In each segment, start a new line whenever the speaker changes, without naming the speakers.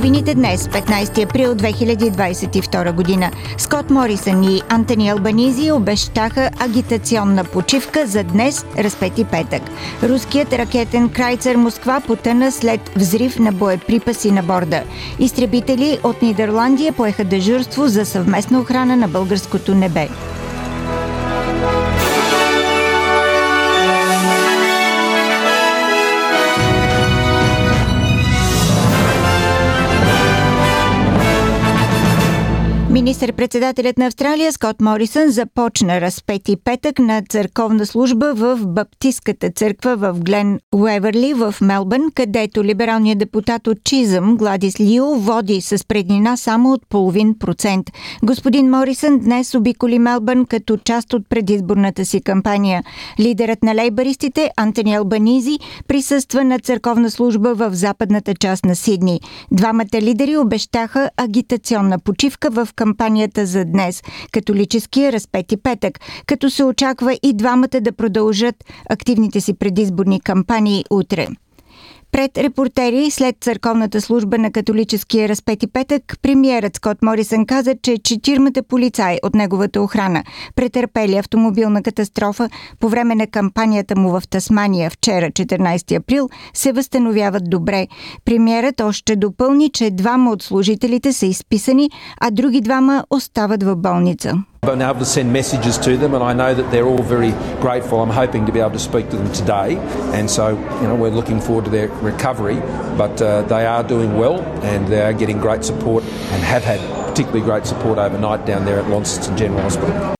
Новините днес, 15 април 2022 година, Скот Морисън и Антони Албанизи обещаха агитационна почивка за днес, разпети петък. Руският ракетен крайцер Москва потъна след взрив на боеприпаси на борда. Изтребители от Нидерландия поеха дежурство за съвместна охрана на българското небе. Министър-председателят на Австралия Скот Морисън започна разпети петък на църковна служба в Баптистската църква в Глен Уеверли в Мелбърн, където либералният депутат от Чизъм Гладис Лио води с преднина само от половин процент. Господин Морисън днес обиколи Мелбърн като част от предизборната си кампания. Лидерът на лейбаристите Антони Албанизи присъства на църковна служба в западната част на Сидни. Двамата лидери обещаха агитационна почивка в кампанията за днес, католическия разпети петък, като се очаква и двамата да продължат активните си предизборни кампании утре. Пред репортери след църковната служба на католическия разпети петък, премиерът Скот Морисън каза, че четирмата полицаи от неговата охрана претърпели автомобилна катастрофа по време на кампанията му в Тасмания вчера, 14 април, се възстановяват добре. Премиерът още допълни, че двама от служителите са изписани, а други двама остават в болница.
I've been able to send messages to them, and I know that they're all very grateful. I'm hoping to be able to speak to them today, and so you know we're looking forward to their recovery. But uh, they are doing well, and they are getting great support, and have had particularly great support overnight down there at Launceston General Hospital.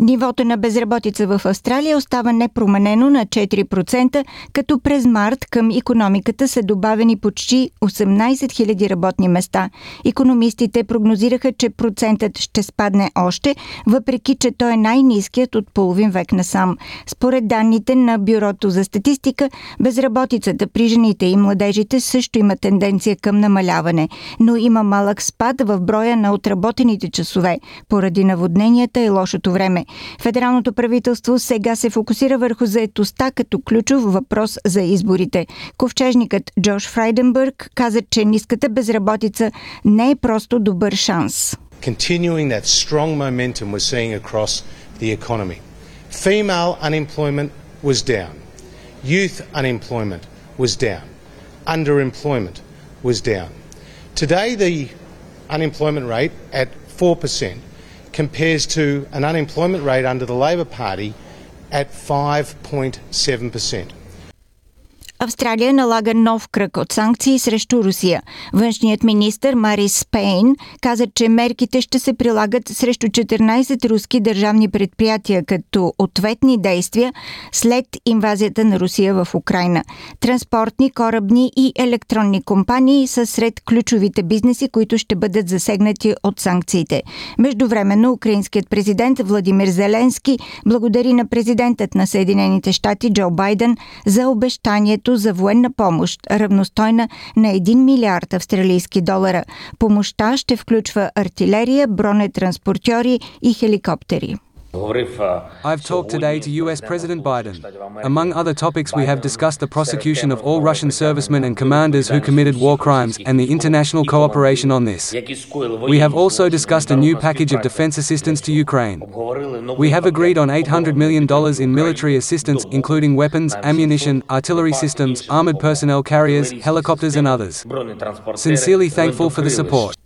Нивото на безработица в Австралия остава непроменено на 4%, като през март към економиката са добавени почти 18 000 работни места. Економистите прогнозираха, че процентът ще спадне още, въпреки че той е най-низкият от половин век насам. Според данните на Бюрото за статистика, безработицата при жените и младежите също има тенденция към намаляване, но има малък спад в броя на отработените часове поради наводненията и лошото време. Федералното правителство сега се фокусира върху заетостта като ключов въпрос за изборите. Ковчежникът Джош Фрайденбърг каза, че ниската безработица не е просто добър шанс.
Continuing that strong momentum we're seeing across the economy. Female unemployment was down. Youth unemployment was down. Underemployment was down. Today, the unemployment rate at 4% compares to an unemployment rate under the Labor Party at 5.7%.
Австралия налага нов кръг от санкции срещу Русия. Външният министр Марис Пейн каза, че мерките ще се прилагат срещу 14 руски държавни предприятия като ответни действия след инвазията на Русия в Украина. Транспортни, корабни и електронни компании са сред ключовите бизнеси, които ще бъдат засегнати от санкциите. Междувременно украинският президент Владимир Зеленски благодари на президентът на Съединените щати Джо Байден за обещанието за военна помощ, равностойна на 1 милиард австралийски долара. Помощта ще включва артилерия, бронетранспортьори и хеликоптери.
I've talked today to US President Biden. Among other topics, we have discussed the prosecution of all Russian servicemen and commanders who committed war crimes and the international cooperation on this. We have also discussed a new package of defense assistance to Ukraine. We have agreed on $800 million in military assistance, including weapons, ammunition, artillery systems, armored personnel carriers, helicopters, and others. Sincerely thankful for the support.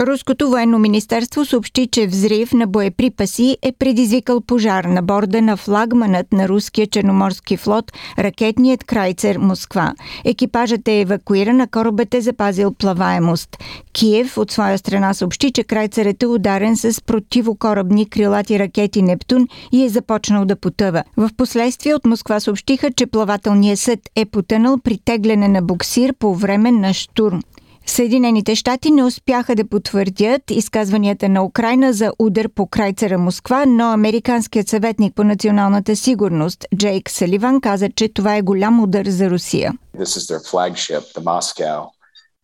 Руското военно министерство съобщи, че взрив на боеприпаси е предизвикал пожар на борда на флагманът на руския черноморски флот, ракетният крайцер Москва. Екипажът е евакуиран, а корабът е запазил плаваемост. Киев от своя страна съобщи, че крайцерът е ударен с противокорабни крилати ракети Нептун и е започнал да потъва. В последствие от Москва съобщиха, че плавателният съд е потънал при тегляне на буксир по време на штурм. Съединените щати не успяха да потвърдят изказванията на Украина за удар по крайцера Москва, но американският съветник по националната сигурност Джейк Саливан каза, че това е голям удар за Русия.
This is their flagship, the Moscow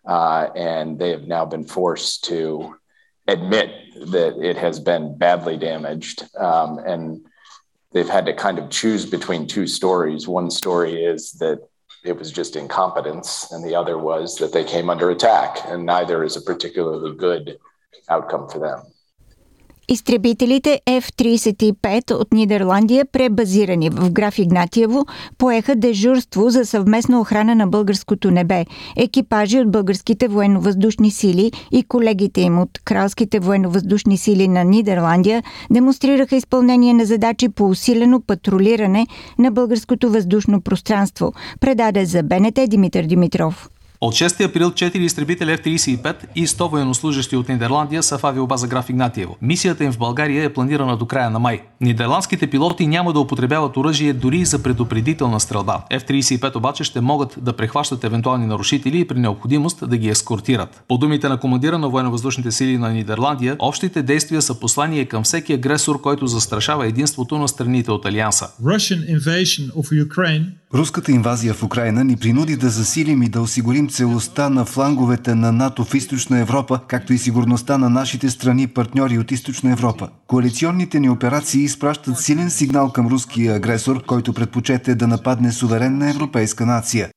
uh, and they have now been forced to admit that it has been badly damaged. Um, and they've had to kind of choose between two stories. One story is that it was just incompetence, and the other was that they came under attack, and neither is a particularly good outcome for them.
Изтребителите F-35 от Нидерландия, пребазирани в граф Игнатиево, поеха дежурство за съвместна охрана на българското небе. Екипажи от българските военновъздушни сили и колегите им от кралските военновъздушни сили на Нидерландия демонстрираха изпълнение на задачи по усилено патрулиране на българското въздушно пространство, предаде за БНТ Димитър Димитров.
От 6 април 4 изтребители F-35 и 100 военнослужащи от Нидерландия са в авиобаза Граф Игнатиево. Мисията им в България е планирана до края на май. Нидерландските пилоти няма да употребяват оръжие дори за предупредителна стрелба. F-35 обаче ще могат да прехващат евентуални нарушители и при необходимост да ги ескортират. По думите на командира на военновъздушните сили на Нидерландия, общите действия са послание към всеки агресор, който застрашава единството на страните от Алианса.
Руската инвазия в Украина ни принуди да засилим и да осигурим целостта на фланговете на НАТО в Източна Европа, както и сигурността на нашите страни партньори от Източна Европа. Коалиционните ни операции изпращат силен сигнал към руския агресор, който предпочете да нападне суверенна европейска нация.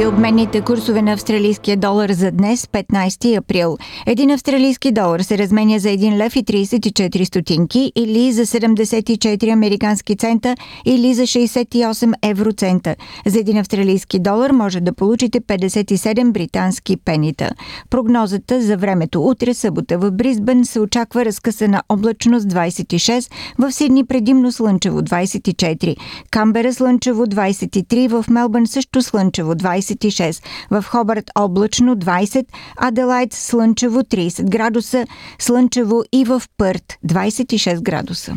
Ето и обменните курсове на австралийския долар за днес, 15 април. Един австралийски долар се разменя за 1 лев и 34 стотинки или за 74 американски цента или за 68 евроцента. За един австралийски долар може да получите 57 британски пенита. Прогнозата за времето утре събота в Бризбен се очаква разкъсана облачност 26, в Сидни предимно слънчево 24, Камбера слънчево 23, в Мелбърн също слънчево 26, в Хобарт облачно 20, Аделайт слънчево 30 градуса, слънчево и в Пърт 26 градуса.